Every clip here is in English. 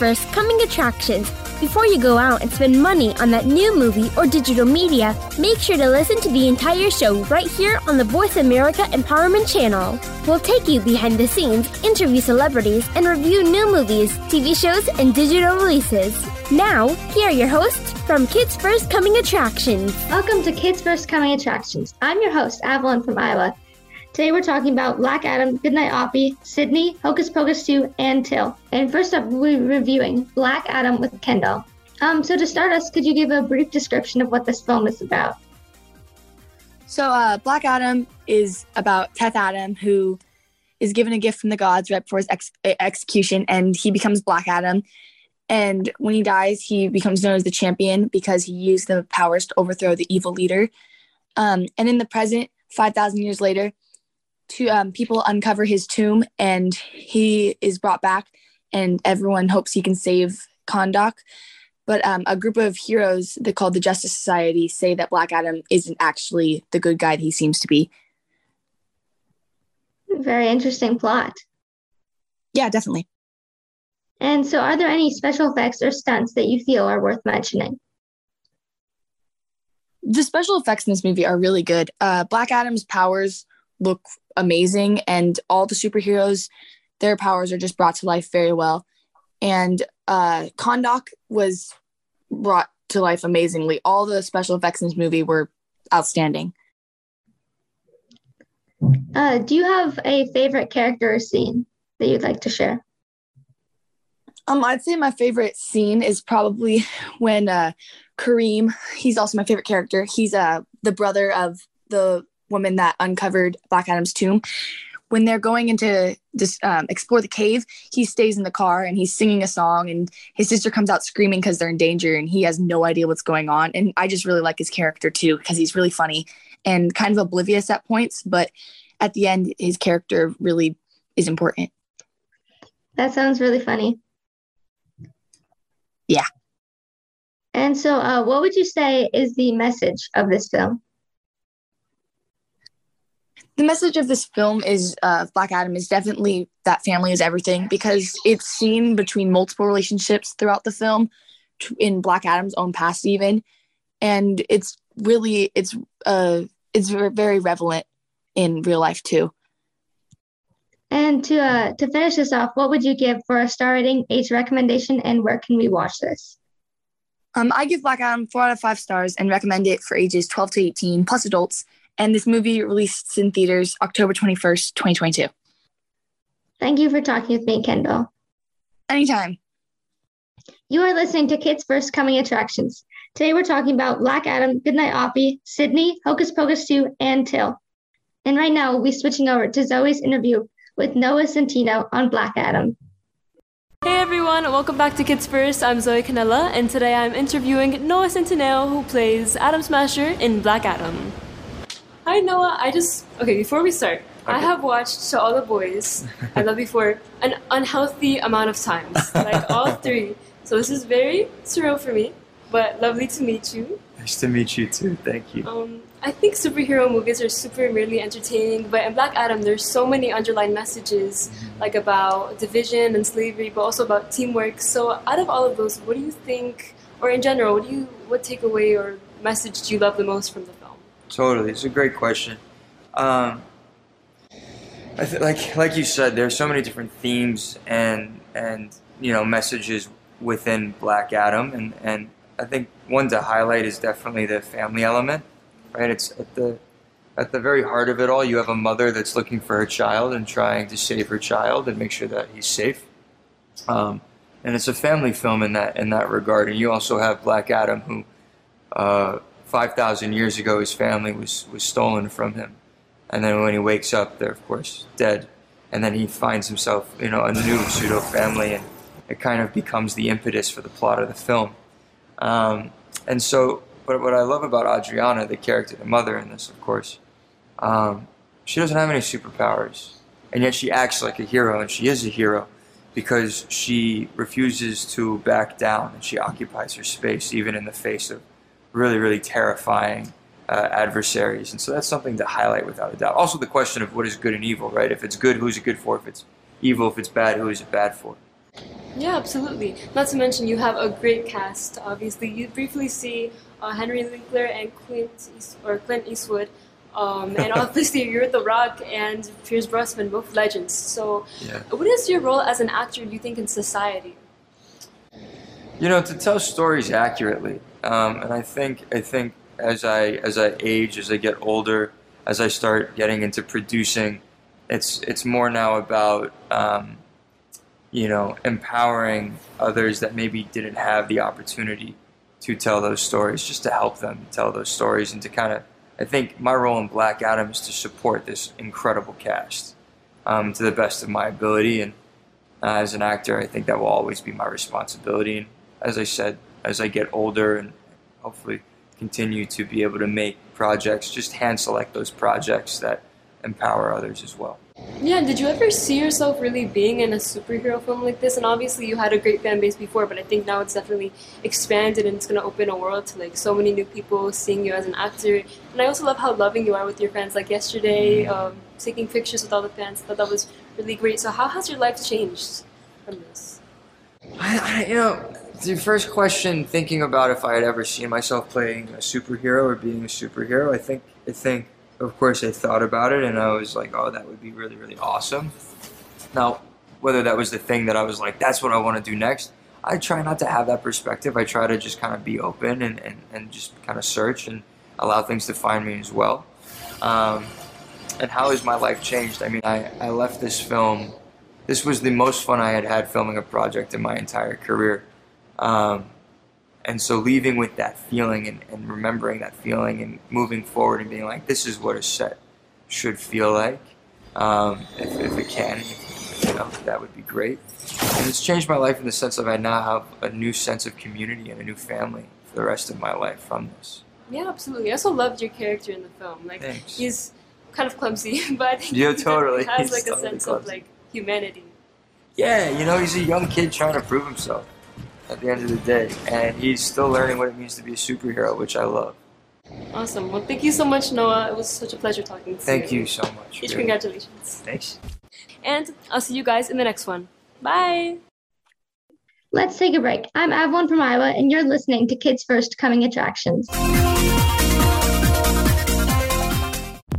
First coming attractions. Before you go out and spend money on that new movie or digital media, make sure to listen to the entire show right here on the Voice America Empowerment Channel. We'll take you behind the scenes, interview celebrities, and review new movies, TV shows, and digital releases. Now, here are your hosts from Kids First Coming Attractions. Welcome to Kids First Coming Attractions. I'm your host, Avalon from Iowa. Today we're talking about Black Adam, Goodnight Oppie, Sydney, Hocus Pocus 2, and Till. And first up, we'll be reviewing Black Adam with Kendall. Um, so to start us, could you give a brief description of what this film is about? So, uh, Black Adam is about Teth Adam, who is given a gift from the gods right before his ex- execution, and he becomes Black Adam. And when he dies, he becomes known as the champion because he used the powers to overthrow the evil leader. Um, and in the present, 5,000 years later, two um, people uncover his tomb and he is brought back and everyone hopes he can save Kahndaq. But um, a group of heroes that called the Justice Society say that Black Adam isn't actually the good guy he seems to be. Very interesting plot. Yeah, definitely. And so, are there any special effects or stunts that you feel are worth mentioning? The special effects in this movie are really good. Uh, Black Adam's powers look amazing and all the superheroes their powers are just brought to life very well. And uh Kahndaq was brought to life amazingly. All the special effects in this movie were outstanding. Uh, do you have a favorite character or scene that you'd like to share? Um i'd say my favorite scene is probably when uh Karim he's also my favorite character. He's uh the brother of the woman that uncovered Black Adam's tomb. When they're going into just um, explore the cave, he stays in the car and he's singing a song, and his sister comes out screaming because they're in danger, and he has no idea what's going on. And I just really like his character too because he's really funny and kind of oblivious at points, but at the end, his character really is important. That sounds really funny. Yeah. And so, uh, what would you say is the message of this film? The message of this film is uh, Black Adam is definitely that family is everything because it's seen between multiple relationships throughout the film, in Black Adam's own past even, and it's really it's uh it's very relevant in real life too. And to uh, to finish this off, what would you give for a star rating, age recommendation, and where can we watch this? Um, I give Black Adam four out of five stars and recommend it for ages 12 to 18 plus adults and this movie released in theaters October 21st, 2022. Thank you for talking with me, Kendall. Anytime. You are listening to Kids First Coming Attractions. Today we're talking about Black Adam, Goodnight Oppie, Sydney, Hocus Pocus 2, and Till. And right now we'll be switching over to Zoe's interview with Noah Centineo on Black Adam. Hey everyone, welcome back to Kids First. I'm Zoe Canella, and today I'm interviewing Noah Centineo, who plays Atom Smasher in Black Adam. Hi Noah, I just okay. Before we start, okay. I have watched To All the Boys I Love Before an unhealthy amount of times, like all three. So this is very surreal for me, but lovely to meet you. Nice to meet you too. Thank you. Um, I think superhero movies are super really entertaining, but in Black Adam, there's so many underlying messages, mm-hmm. like about division and slavery, but also about teamwork. So, out of all of those, what do you think, or in general, what do you, what takeaway or message do you love the most from the Totally, it's a great question. Um, I th- like like you said, there's so many different themes and and you know messages within Black Adam, and and I think one to highlight is definitely the family element, right? It's at the at the very heart of it all. You have a mother that's looking for her child and trying to save her child and make sure that he's safe. Um, and it's a family film in that in that regard. And you also have Black Adam, who uh, 5,000 years ago, his family was, was stolen from him. And then when he wakes up, they're, of course, dead. And then he finds himself, you know, a new pseudo family, and it kind of becomes the impetus for the plot of the film. Um, and so, but what I love about Adriana, the character, the mother in this, of course, um, she doesn't have any superpowers. And yet she acts like a hero, and she is a hero because she refuses to back down and she occupies her space even in the face of really, really terrifying uh, adversaries. And so that's something to highlight without a doubt. Also, the question of what is good and evil, right? If it's good, who's it good for? If it's evil, if it's bad, who is it bad for? Yeah, absolutely. Not to mention, you have a great cast. Obviously, you briefly see uh, Henry Winkler and Clint East- or Clint Eastwood, um, and obviously you're The Rock and Pierce Brosnan, both legends. So, Yeah. what is your role as an actor? Do you think in society? You know, to tell stories accurately, um, and I think I think as I as I age, as I get older, as I start getting into producing, it's it's more now about um, you know empowering others that maybe didn't have the opportunity to tell those stories, just to help them tell those stories, and to kind of I think my role in Black Adam is to support this incredible cast um, to the best of my ability, and uh, as an actor, I think that will always be my responsibility. And as I said, as I get older and hopefully continue to be able to make projects, just hand select those projects that empower others as well. Yeah, did you ever see yourself really being in a superhero film like this? And obviously, you had a great fan base before, but I think now it's definitely expanded and it's going to open a world to like so many new people seeing you as an actor. And I also love how loving you are with your fans. Like yesterday, um, taking pictures with all the fans, I thought that was really great. So, how has your life changed from this? I, I, you know, the first question, thinking about if I had ever seen myself playing a superhero or being a superhero, I think, I think, of course, I thought about it and I was like, oh, that would be really, really awesome. Now, whether that was the thing that I was like, that's what I want to do next, I try not to have that perspective. I try to just kind of be open and, and, and just kind of search and allow things to find me as well. Um, and how has my life changed? I mean, I, I left this film. This was the most fun I had had filming a project in my entire career. Um, and so leaving with that feeling and, and remembering that feeling and moving forward and being like, this is what a set should feel like, um, if, if it can, you know, that would be great. And it's changed my life in the sense of I now have a new sense of community and a new family for the rest of my life from this. Yeah, absolutely. I also loved your character in the film. Like, Thanks. he's kind of clumsy, but Yeah, he totally. has He's like a totally sense clumsy. of like humanity. Yeah, you know, he's a young kid trying to prove himself at the end of the day, and he's still learning what it means to be a superhero, which I love. Awesome. Well, thank you so much, Noah. It was such a pleasure talking to Thank you. Thank you so much. Huge really. congratulations. Thanks. And I'll see you guys in the next one. Bye. Let's take a break. I'm Avon from Iowa, and you're listening to Kids First Coming Attractions.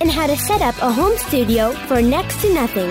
and how to set up a home studio for next to nothing.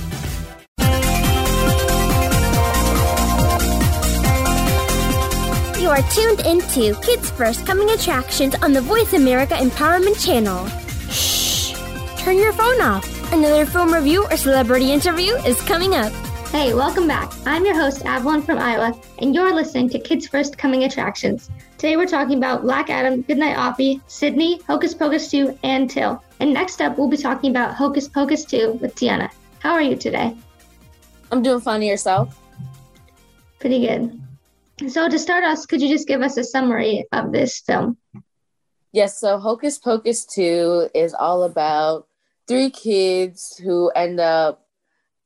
Are tuned into Kids First Coming Attractions on the Voice America Empowerment Channel. Shh! Turn your phone off. Another film review or celebrity interview is coming up. Hey, welcome back. I'm your host, Avalon from Iowa, and you're listening to Kids First Coming Attractions. Today we're talking about Black Adam, Goodnight Oppie, Sydney, Hocus Pocus 2, and Till. And next up, we'll be talking about Hocus Pocus 2 with Tiana. How are you today? I'm doing fine yourself. Pretty good. So, to start us, could you just give us a summary of this film? Yes, so Hocus Pocus 2 is all about three kids who end up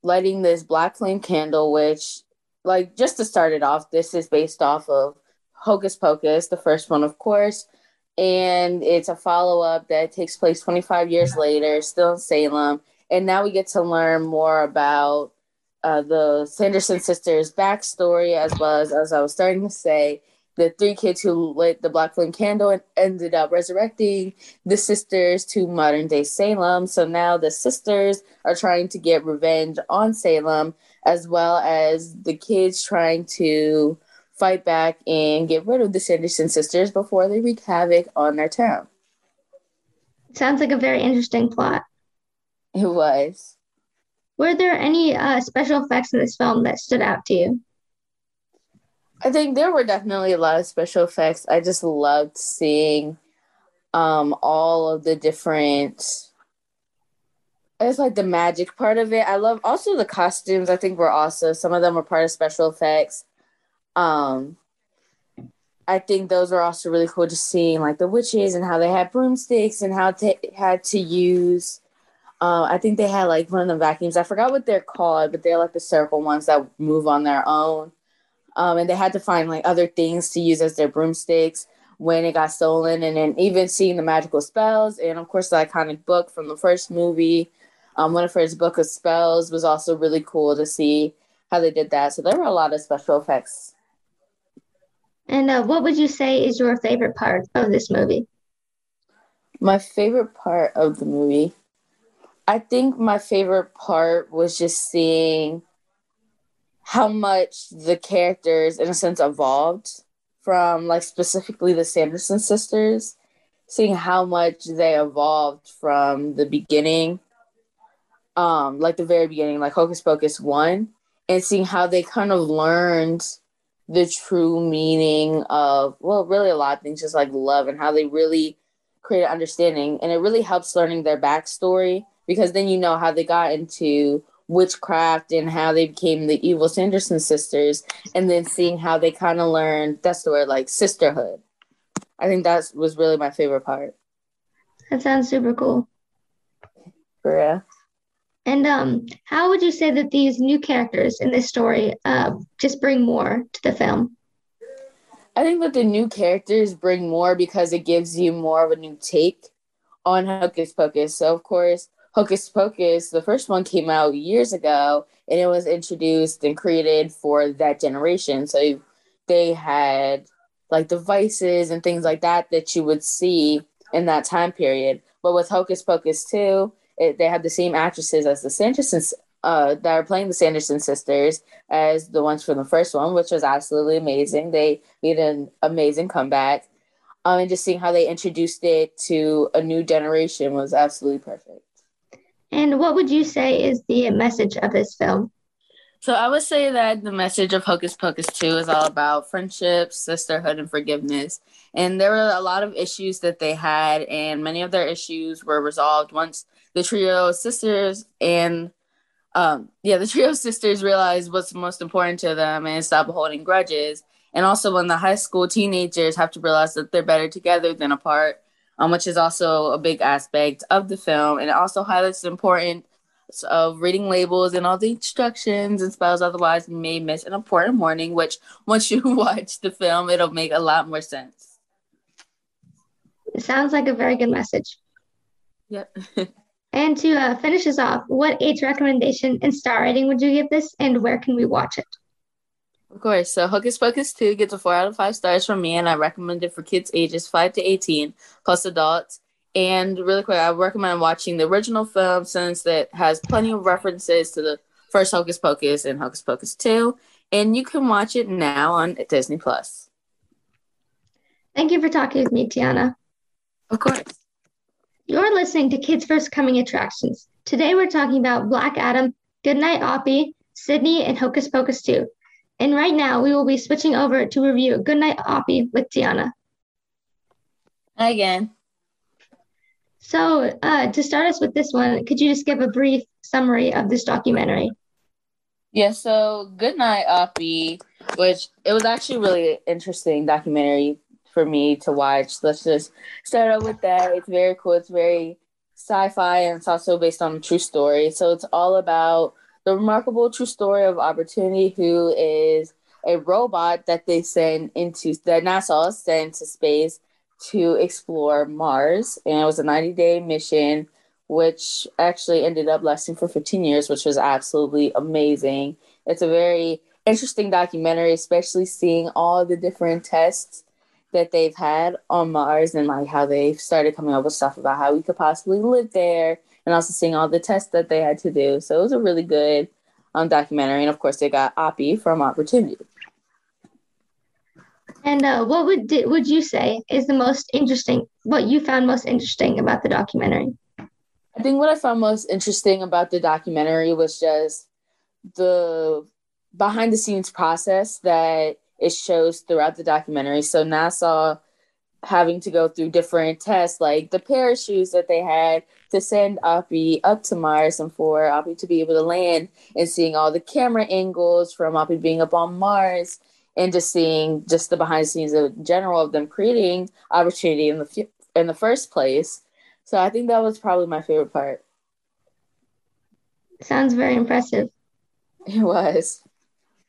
lighting this black flame candle, which, like, just to start it off, this is based off of Hocus Pocus, the first one, of course. And it's a follow up that takes place 25 years later, still in Salem. And now we get to learn more about uh, the Sanderson sisters' backstory, as well as, as I was starting to say, the three kids who lit the black flame candle and ended up resurrecting the sisters to modern day Salem. So now the sisters are trying to get revenge on Salem, as well as the kids trying to fight back and get rid of the Sanderson sisters before they wreak havoc on their town. Sounds like a very interesting plot. It was. Were there any uh, special effects in this film that stood out to you? I think there were definitely a lot of special effects. I just loved seeing um, all of the different. It's like the magic part of it. I love also the costumes. I think were also some of them were part of special effects. Um, I think those are also really cool to see, like the witches and how they had broomsticks and how they had to use. Uh, I think they had like one of the vacuums. I forgot what they're called, but they're like the circle ones that move on their own. Um, and they had to find like other things to use as their broomsticks when it got stolen, and then even seeing the magical spells, and of course the iconic book from the first movie. Um, Winifred's Book of Spells was also really cool to see how they did that. So there were a lot of special effects and uh, what would you say is your favorite part of this movie? My favorite part of the movie, I think my favorite part was just seeing how much the characters, in a sense, evolved from like specifically the Sanderson sisters, seeing how much they evolved from the beginning, um, like the very beginning, like Hocus Pocus 1, and seeing how they kind of learned the true meaning of well really a lot of things just like love and how they really create an understanding. And it really helps learning their backstory because then you know how they got into witchcraft and how they became the evil sanderson sisters and then seeing how they kind of learned that's the word like sisterhood i think that was really my favorite part that sounds super cool for real and um, how would you say that these new characters in this story uh, just bring more to the film? I think that the new characters bring more because it gives you more of a new take on Hocus Pocus. So, of course, Hocus Pocus, the first one came out years ago and it was introduced and created for that generation. So, they had like devices and things like that that you would see in that time period. But with Hocus Pocus 2, it, they have the same actresses as the Sanderson uh, that are playing the Sanderson sisters as the ones from the first one, which was absolutely amazing. They made an amazing comeback. Um, and just seeing how they introduced it to a new generation was absolutely perfect. And what would you say is the message of this film? So I would say that the message of Hocus Pocus 2 is all about friendship, sisterhood, and forgiveness. And there were a lot of issues that they had, and many of their issues were resolved once the trio sisters and um, yeah, the trio sisters realized what's most important to them and stop holding grudges. And also, when the high school teenagers have to realize that they're better together than apart, um, which is also a big aspect of the film. And it also highlights the importance of reading labels and all the instructions and spells. Otherwise, you may miss an important warning, which once you watch the film, it'll make a lot more sense. It sounds like a very good message. Yep. And to uh, finish us off, what age recommendation and star rating would you give this, and where can we watch it? Of course. So Hocus Pocus 2 gets a 4 out of 5 stars from me, and I recommend it for kids ages 5 to 18, plus adults. And really quick, I recommend watching the original film since it has plenty of references to the first Hocus Pocus and Hocus Pocus 2. And you can watch it now on Disney Plus. Thank you for talking with me, Tiana. Of course. You're listening to Kids First Coming Attractions. Today we're talking about Black Adam, Goodnight Oppie, Sydney, and Hocus Pocus 2. And right now we will be switching over to review Goodnight Oppie with Tiana. Hi again. So, uh, to start us with this one, could you just give a brief summary of this documentary? Yeah, so Goodnight Oppie, which it was actually really interesting documentary for me to watch. Let's just start out with that. It's very cool. It's very sci-fi and it's also based on a true story. So it's all about the remarkable true story of Opportunity, who is a robot that they send into that NASA sent to space to explore Mars, and it was a 90-day mission, which actually ended up lasting for 15 years, which was absolutely amazing. It's a very interesting documentary, especially seeing all the different tests that they've had on Mars and like how they've started coming up with stuff about how we could possibly live there and also seeing all the tests that they had to do. So it was a really good um, documentary. And of course, they got Oppie from Opportunity. And uh, what would would you say is the most interesting? What you found most interesting about the documentary? I think what I found most interesting about the documentary was just the behind the scenes process that it shows throughout the documentary. So NASA having to go through different tests, like the parachutes that they had to send Oppie up to Mars and for Oppie to be able to land and seeing all the camera angles from Oppie being up on Mars and just seeing just the behind the scenes of general of them creating opportunity in the in the first place. So I think that was probably my favorite part. Sounds very impressive. It was.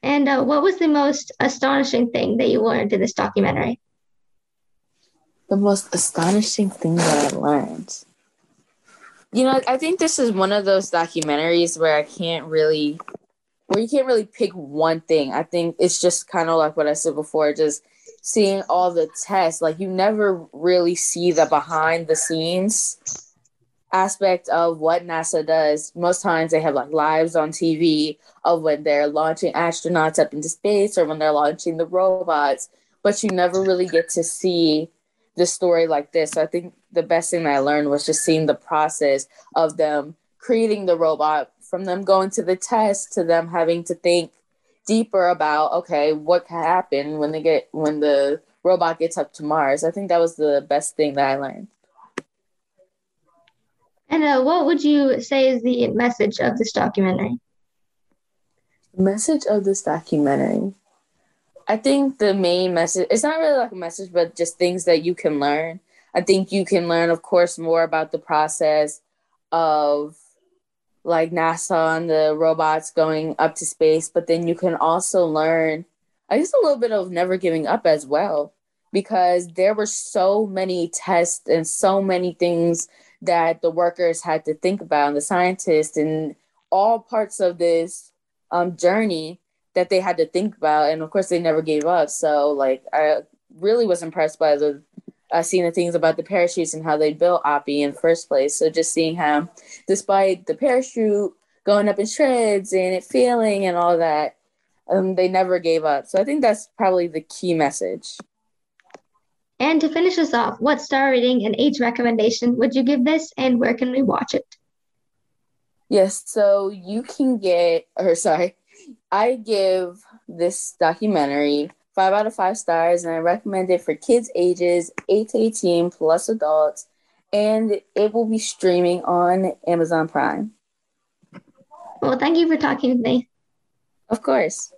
And uh, what was the most astonishing thing that you learned in this documentary? The most astonishing thing that I learned. You know, I think this is one of those documentaries where I can't really, where you can't really pick one thing. I think it's just kind of like what I said before, just seeing all the tests. Like you never really see the behind the scenes aspect of what NASA does. Most times they have like lives on TV of when they're launching astronauts up into space or when they're launching the robots, but you never really get to see the story like this. So I think the best thing that I learned was just seeing the process of them creating the robot from them going to the test to them having to think deeper about okay, what can happen when they get when the robot gets up to Mars. I think that was the best thing that I learned. And uh, what would you say is the message of this documentary? The message of this documentary. I think the main message, it's not really like a message, but just things that you can learn. I think you can learn, of course, more about the process of like NASA and the robots going up to space, but then you can also learn, I guess, a little bit of never giving up as well, because there were so many tests and so many things that the workers had to think about, and the scientists, and all parts of this um, journey that they had to think about. And of course, they never gave up. So, like, I really was impressed by the uh, seeing the things about the parachutes and how they built Oppie in the first place. So, just seeing how, despite the parachute going up in shreds and it failing and all that, um, they never gave up. So, I think that's probably the key message. And to finish us off, what star rating and age recommendation would you give this, and where can we watch it? Yes, so you can get, or sorry, I give this documentary five out of five stars, and I recommend it for kids ages 8 to 18 plus adults, and it will be streaming on Amazon Prime. Well, thank you for talking with me. Of course.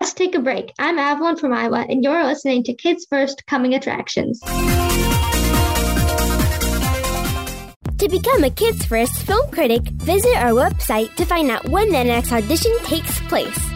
Let's take a break. I'm Avalon from Iowa, and you're listening to Kids First Coming Attractions. To become a Kids First film critic, visit our website to find out when the next audition takes place.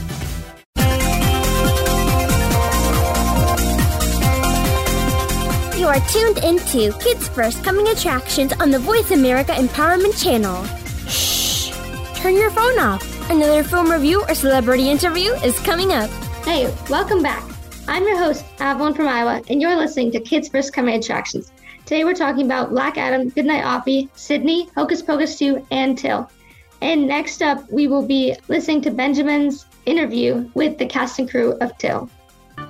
Are tuned into Kids First Coming Attractions on the Voice America Empowerment Channel. Shh! Turn your phone off. Another film review or celebrity interview is coming up. Hey, welcome back. I'm your host, Avalon from Iowa, and you're listening to Kids First Coming Attractions. Today we're talking about Black Adam, Goodnight Oppie, Sydney, Hocus Pocus 2, and Till. And next up, we will be listening to Benjamin's interview with the cast and crew of Till.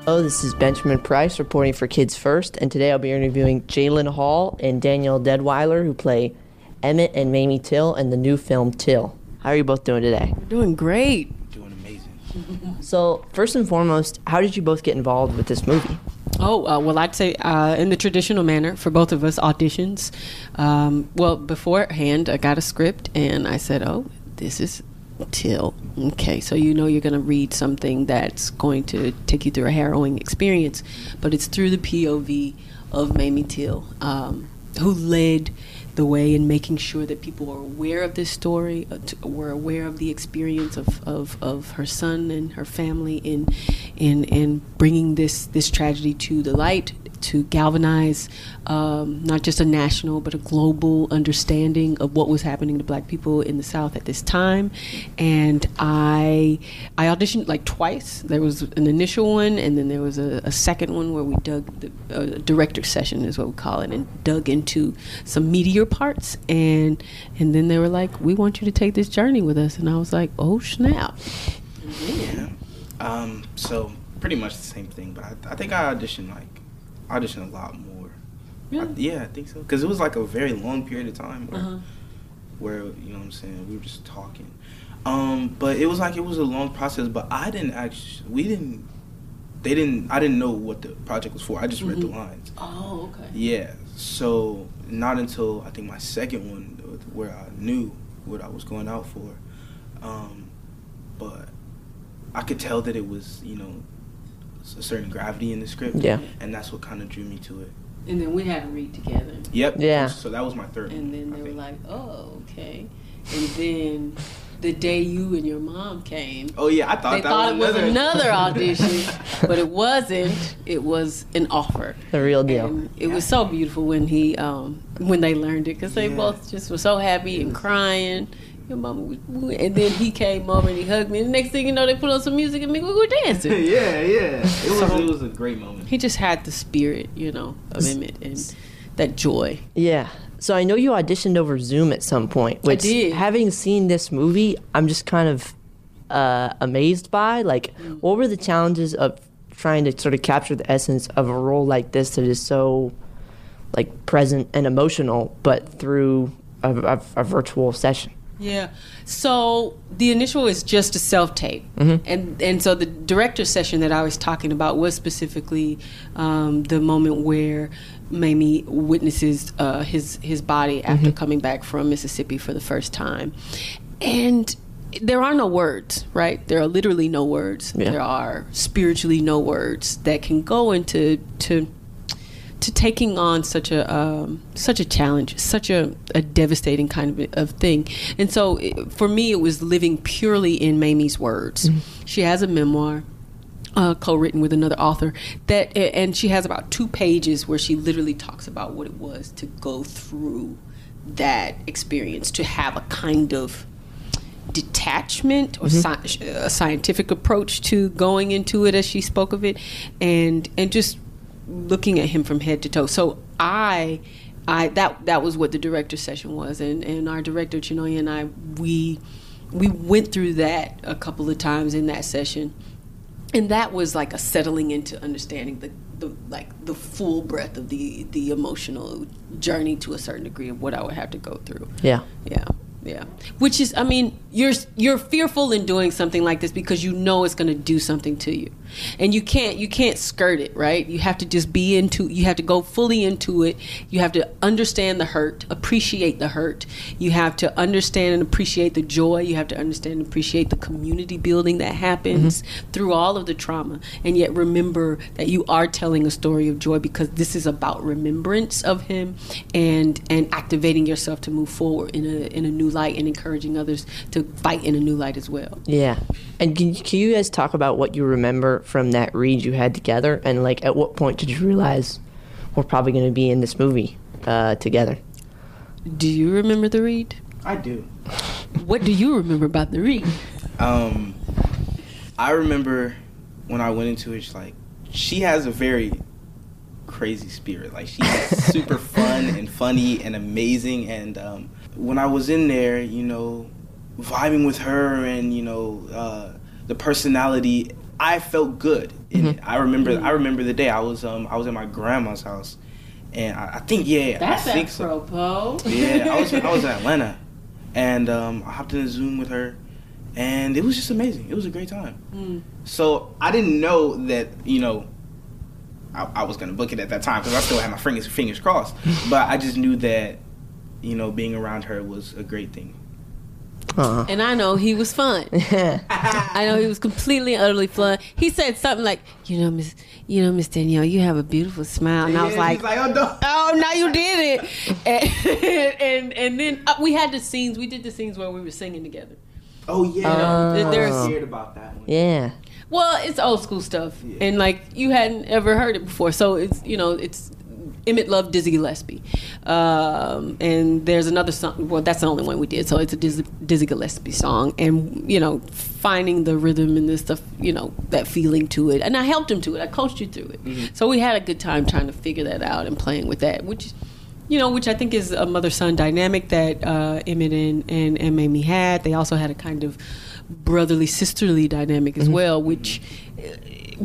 Hello, this is Benjamin Price reporting for Kids First, and today I'll be interviewing Jalen Hall and Danielle Deadwyler, who play Emmett and Mamie Till in the new film Till. How are you both doing today? Doing great. Doing amazing. so, first and foremost, how did you both get involved with this movie? Oh, uh, well, I'd say uh, in the traditional manner for both of us, auditions. Um, well, beforehand, I got a script and I said, oh, this is Till. Okay, so you know you're going to read something that's going to take you through a harrowing experience, but it's through the POV of Mamie Till, um, who led the way in making sure that people were aware of this story, uh, to, were aware of the experience of, of, of her son and her family in, in, in bringing this, this tragedy to the light, to galvanize um, not just a national but a global understanding of what was happening to Black people in the South at this time. And I I auditioned like twice. There was an initial one, and then there was a, a second one where we dug the uh, director session is what we call it, and dug into some meteor parts. And and then they were like, "We want you to take this journey with us," and I was like, "Oh snap!" Yeah. Um, so pretty much the same thing, but I, I think I auditioned like auditioned a lot more. Yeah. I, yeah, I think so. Because it was like a very long period of time where, Uh-huh. where you know what I'm saying, we were just talking. Um, but it was like it was a long process. But I didn't actually, we didn't, they didn't, I didn't know what the project was for. I just read the Mhm. lines. Oh, okay. Yeah. So not until I think my second one where I knew what I was going out for. Um, but I could tell that it was, you know, a certain gravity in the script. Yeah. And that's what kind of drew me to it. And then we had to read together. Yep. Yeah. So that was my third And then they were like, "Oh, okay." And then the day you and your mom came, Oh yeah, I thought they that thought was it was another, another audition, but it wasn't. It was an offer. The real deal. And it was so beautiful when he um, when they learned it because they Yeah. both just were so happy and crying. Your mama, was- woo- and then he came over and he hugged me. And the next thing you know, they put on some music and we were dancing. yeah, yeah. It was So- it was a great moment. He just had the spirit, you know, of Emmett and that joy. Yeah. So I know you auditioned over Zoom at some point, which did. having seen this movie, I'm just kind of uh, amazed by. Like, Mm. what were the challenges of trying to sort of capture the essence of a role like this that is so like present and emotional, but through a, a, a virtual session? Yeah. So the initial is just a self tape, and and so the director session that I was talking about was specifically um, the moment where Mamie witnesses uh, his his body after coming back from Mississippi for the first time, and there are no words, right? There are literally no words. Yeah. There are spiritually no words that can go into to to taking on such a um, such a challenge, such a, a devastating kind of, of thing. And so, it, for me, it was living purely in Mamie's words. She has a memoir. Uh, co-written with another author that and she has about two pages where she literally talks about what it was to go through that experience to have a kind of detachment or sci- a scientific approach to going into it as she spoke of it and and just looking at him from head to toe so i i that that was what the director session was and and our director Chinonye and i we we went through that a couple of times in that session and that was like a settling into understanding the, the like the full breadth of the the emotional journey to a certain degree of what I would have to go through. Yeah. Yeah. Yeah. Which is I mean, you're you're fearful in doing something like this because you know it's going to do something to you. And you can't you can't skirt it, right? You have to just be into you have to go fully into it. You have to understand the hurt, appreciate the hurt. You have to understand and appreciate the joy. You have to understand and appreciate the community building that happens mm-hmm. through all of the trauma. And yet remember that you are telling a story of joy because this is about remembrance of him and and activating yourself to move forward in a in a new light and encouraging others to fight in a new light as well. Yeah. And can, can you guys talk about what you remember from that read you had together? And, like, at what point did you realize we're probably going to be in this movie uh, together? Do you remember the read? I do. What do you remember about the read? Um, I remember when I went into it, it's like she has a very crazy spirit. Like she's super fun and funny and amazing. And um, when I was in there, you know, vibing with her and you know uh, the personality, I felt good in it. I remember. I remember the day I was um I was at my grandma's house, and I, I think yeah, That's I think so. apropos. Yeah, I was I was in Atlanta, and um, I hopped in a Zoom with her, and it was just amazing. It was a great time. Mm. So I didn't know that you know I, I was gonna book it at that time because I still had my fingers fingers crossed. but I just knew that you know being around her was a great thing. Aw. And I know he was fun. I know he was completely and utterly fun. He said something like, "You know, Miss, you know, Miss Danielle, you have a beautiful smile," and I was like, like, oh no. "Oh, now you did it." And and, and then uh, we had the scenes. We did the scenes where we were singing together. Oh yeah, know, I there's- was scared about that one. Yeah. Well, it's old school stuff, and like you hadn't ever heard it before, so it's you know it's Emmett loved Dizzy Gillespie, um, and there's another song. Well, that's the only one we did, so it's a Dizzy, Dizzy Gillespie song, and you know finding the rhythm and this stuff, you know that feeling to it, and I helped him to it. I coached you through it, so we had a good time trying to figure that out and playing with that, which. You know, which I think is a mother-son dynamic that uh, Emmett and, and, and Mamie had. They also had a kind of brotherly sisterly dynamic as well which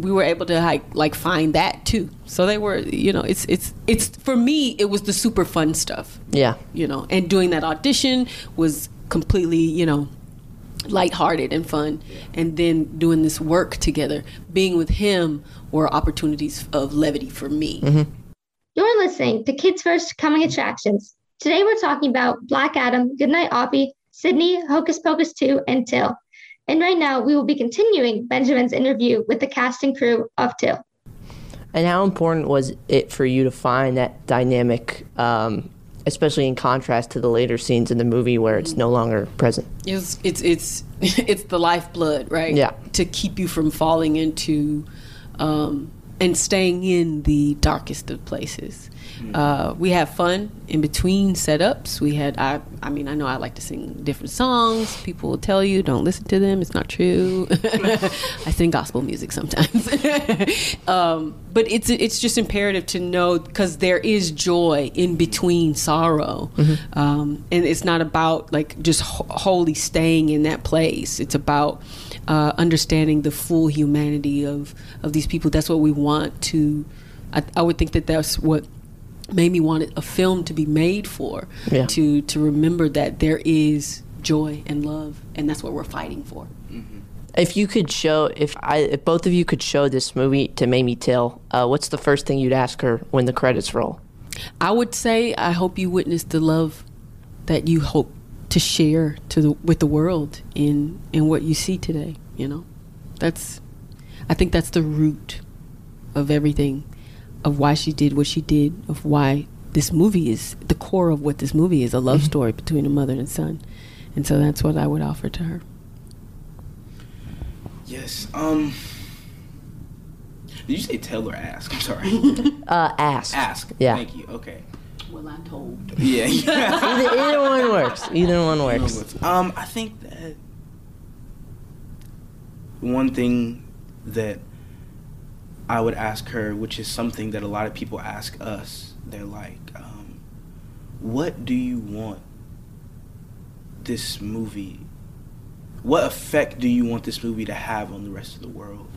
we were able to like like find that too so they were you know it's it's it's for me it was the super fun stuff Yeah. you know and doing that audition was completely you know lighthearted and fun and then doing this work together being with him were opportunities of levity for me Mm-hmm. You're listening to Kids First Coming Attractions. Today we're talking about Black Adam, Goodnight Oppie, Sydney, Hocus Pocus 2, and Till. And right now we will be continuing Benjamin's interview with the cast and crew of Till. And how important was it for you to find that dynamic, um, especially in contrast to the later scenes in the movie where it's no longer present? It's it's it's it's the lifeblood, right? Yeah. To keep you from falling into um, and staying in the darkest of places. Uh, we have fun in between setups. We had I I mean I know I like to sing different songs. People will tell you don't listen to them. It's not true. I sing gospel music sometimes, um, but it's it's just imperative to know because there is joy in between sorrow, um, and it's not about like just ho- wholly staying in that place. It's about uh, understanding the full humanity of of these people. That's what we want to. I, I would think that that's what made me want a film to be made for. Yeah. To to remember that there is joy and love, and that's what we're fighting for. If you could show, if I, if both of you could show this movie to Mamie Till, uh, what's the first thing you'd ask her when the credits roll? I would say I hope you witness the love that you hope to share to the with the world in in what you see today. You know, that's I think that's the root of everything, of why she did what she did, of why this movie is the core of what this movie is a love story between a mother and son, and so that's what I would offer to her. Yes. Um. Did you say tell or ask? I'm sorry. Uh, ask. ask. Yeah. Thank you. Okay. Well, I'm told. Yeah. yeah. Either, either one works. Either one works. Um, I think that one thing that I would ask her, which is something that a lot of people ask us, they're like, um, "What do you want this movie? What effect do you want this movie to have on the rest of the world?"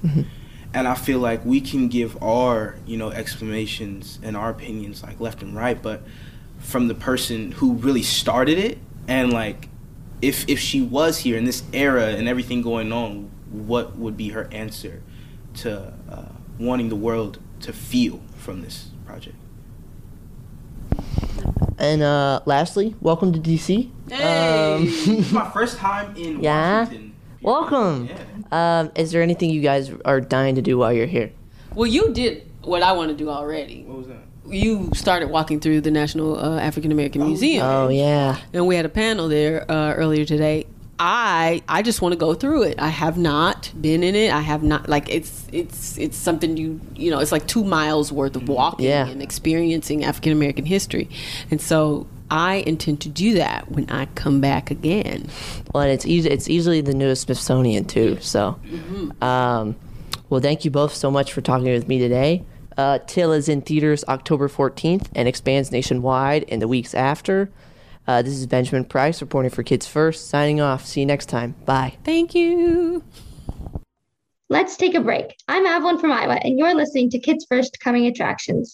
And I feel like we can give our, you know, explanations and our opinions like left and right, but from the person who really started it and like if if she was here in this era and everything going on, what would be her answer to uh, wanting the world to feel from this project? And uh, lastly, welcome to DC. Um, It's my first time in Yeah? Washington. welcome. Yeah. Um, is there anything you guys are dying to do while you're here? Well, you did what I want to do already. What was that? You started walking through the National uh, African American Museum. Oh yeah. and we had a panel there uh, earlier today. I I just want to go through it. I have not been in it. I have not like it's it's it's something you you know it's like two miles worth of walking Yeah. and experiencing African American history, and so I intend to do that when I come back again. Well, and it's easy. It's easily the newest Smithsonian too. So, um, well, thank you both so much for talking with me today. Uh, Till is in theaters October 14th and expands nationwide in the weeks after. Uh, this is Benjamin Price reporting for Kids First. Signing off. See you next time. Bye. Thank you. Let's take a break. I'm Avalon from Iowa, and you're listening to Kids First Coming Attractions.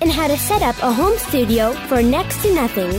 and how to set up a home studio for next to nothing.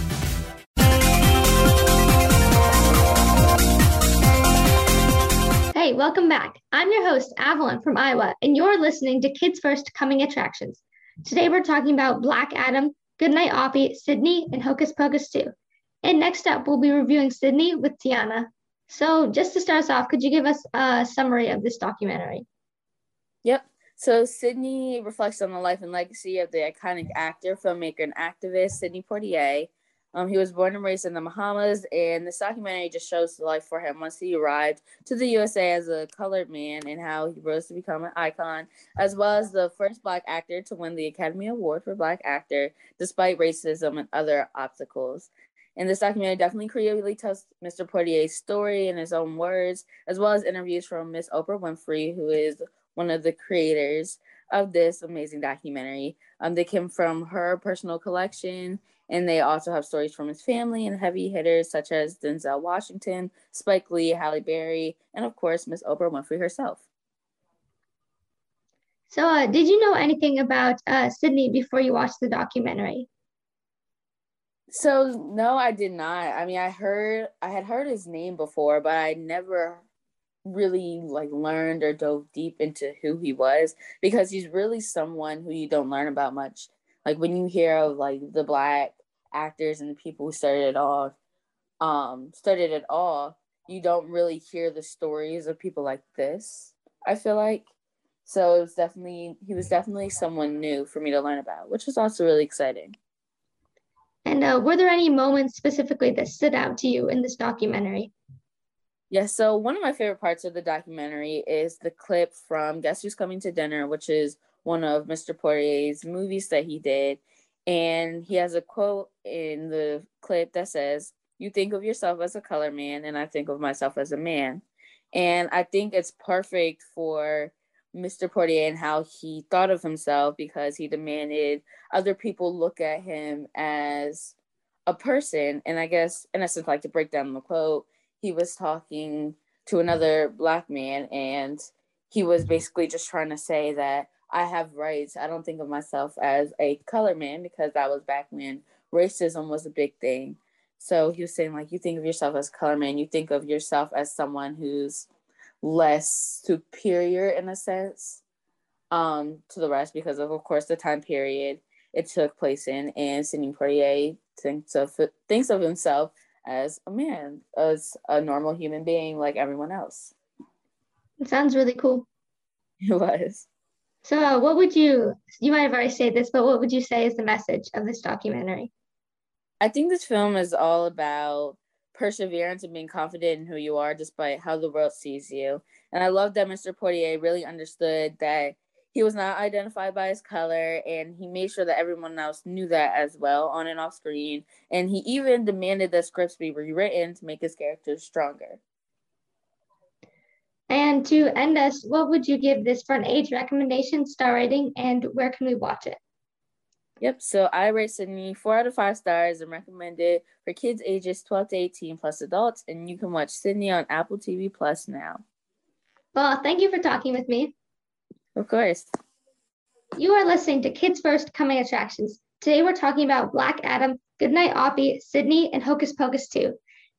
Hey, welcome back. I'm your host, Avalon from Iowa, and you're listening to Kids First Coming Attractions. Today we're talking about Black Adam, Goodnight Oppie, Sidney, and Hocus Pocus 2. And next up, we'll be reviewing Sidney with Tiana. So, just to start us off, could you give us a summary of this documentary? Yep. So Sidney reflects on the life and legacy of the iconic actor, filmmaker, and activist Sidney Poitier. Um, he was born and raised in the Bahamas, and this documentary just shows the life for him once he arrived to the USA as a colored man and how he rose to become an icon, as well as the first Black actor to win the Academy Award for Black Actor, despite racism and other obstacles. And this documentary definitely creatively tells Mr. Poitier's story in his own words, as well as interviews from Miss Oprah Winfrey, who is one of the creators of this amazing documentary. Um, they came from her personal collection and they also have stories from his family and heavy hitters such as Denzel Washington, Spike Lee, Halle Berry, and of course, Miss Oprah Winfrey herself. So, uh, did you know anything about uh, Sidney before you watched the documentary? So, no, I did not. I mean, I heard, I had heard his name before, but I never really like learned or dove deep into who he was because he's really someone who you don't learn about much. Like when you hear of like the black actors and the people who started it all, um, started it all, you don't really hear the stories of people like this. I feel like so it was definitely he was definitely someone new for me to learn about, which was also really exciting. And uh, were there any moments specifically that stood out to you in this documentary? Yeah, so one of my favorite parts of the documentary is the clip from Guess Who's Coming to Dinner, which is one of Mr. Poitier's movies that he did. And he has a quote in the clip that says, You think of yourself as a color man, and I think of myself as a man. And I think it's perfect for Mr. Poitier and how he thought of himself because he demanded other people look at him as a person. And I guess, in essence, like to break down the quote, he was talking to another black man and he was basically just trying to say that I have rights. I don't think of myself as a color man because that was back when racism was a big thing. So he was saying, like, you think of yourself as color man, you think of yourself as someone who's less superior in a sense um, to the rest because of, of course, the time period it took place in. And Sidney Poitier thinks of thinks of himself as a man, as a normal human being like everyone else. It sounds really cool. It was. So, uh, what would you, you might have already said this, but what would you say is the message of this documentary? I think this film is all about perseverance and being confident in who you are despite how the world sees you. And I love that Mr. Poitier really understood that he was not identified by his color and he made sure that everyone else knew that as well on and off screen. And he even demanded that scripts be rewritten to make his characters stronger. And to end us, what would you give this for an age recommendation, star rating, and where can we watch it? Yep, so I rate Sidney four out of five stars and recommend it for kids ages 12 to 18 plus adults. And you can watch Sidney on Apple TV Plus now. Well, thank you for talking with me. Of course. You are listening to Kids First Coming Attractions. Today we're talking about Black Adam, Goodnight Oppie, Sidney, and Hocus Pocus 2.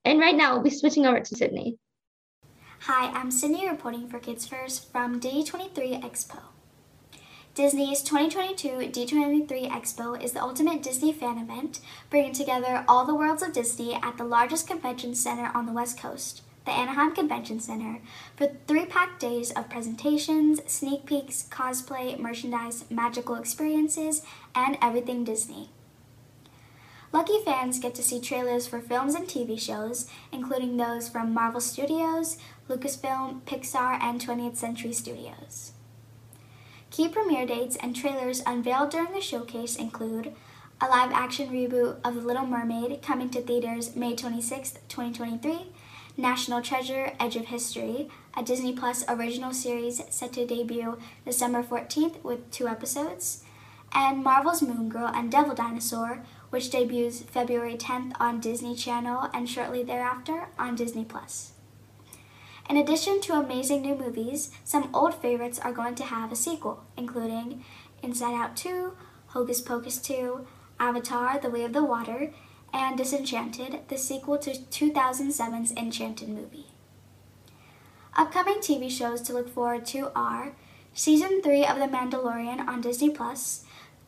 And right now we'll be switching over to Sydney. Hi, I'm Sydney reporting for Kids First from D23 Expo. Disney's 2022 D23 Expo is the ultimate Disney fan event, bringing together all the worlds of Disney at the largest convention center on the West Coast, the Anaheim Convention Center, for three packed days of presentations, sneak peeks, cosplay, merchandise, magical experiences, and everything Disney. Lucky fans get to see trailers for films and TV shows, including those from Marvel Studios, Lucasfilm, Pixar, and 20th Century Studios. Key premiere dates and trailers unveiled during the showcase include a live action reboot of The Little Mermaid coming to theaters May 26, 2023, National Treasure Edge of History, a Disney Plus original series set to debut December 14th with two episodes, and Marvel's Moon Girl and Devil Dinosaur, which debuts February 10th on Disney Channel and shortly thereafter on Disney Plus. In addition to amazing new movies, some old favorites are going to have a sequel, including Inside Out 2, Hocus Pocus 2, Avatar The Way of the Water, and Disenchanted, the sequel to 2007's Enchanted movie. Upcoming TV shows to look forward to are Season 3 of The Mandalorian on Disney Plus,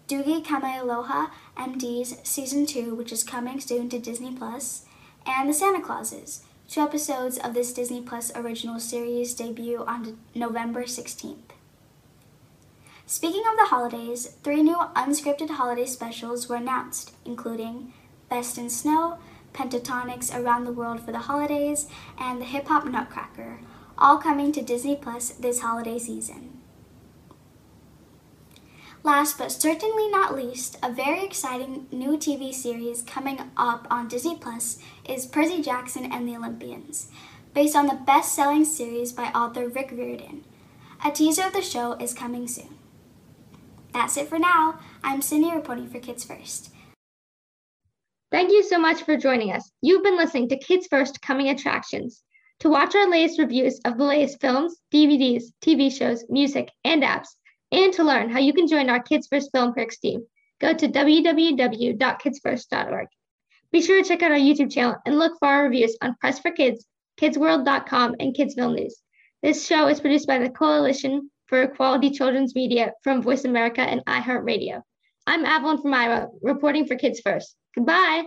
Doogie Kameāloha MD's Season 2, which is coming soon to Disney Plus, and The Santa Clauses. Two episodes of this Disney Plus original series debut on November 16th. Speaking of the holidays, three new unscripted holiday specials were announced, including Best in Snow, Pentatonix Around the World for the Holidays, and The Hip Hop Nutcracker, all coming to Disney Plus this holiday season. Last but certainly not least, a very exciting new TV series coming up on Disney Plus is Percy Jackson and the Olympians, based on the best selling series by author Rick Riordan. A teaser of the show is coming soon. That's it for now. I'm Cindy reporting for Kids First. Thank you so much for joining us. You've been listening to Kids First Coming Attractions. To watch our latest reviews of the latest films, DVDs, TV shows, music, and apps, and to learn how you can join our Kids First Film Perks team, go to www.kidsfirst.org. Be sure to check out our YouTube channel and look for our reviews on Press for Kids, kidsworld.com, and Kidsville News. This show is produced by the Coalition for Quality Children's Media from Voice America and iHeartRadio. I'm Avalon from Iowa, reporting for Kids First. Goodbye.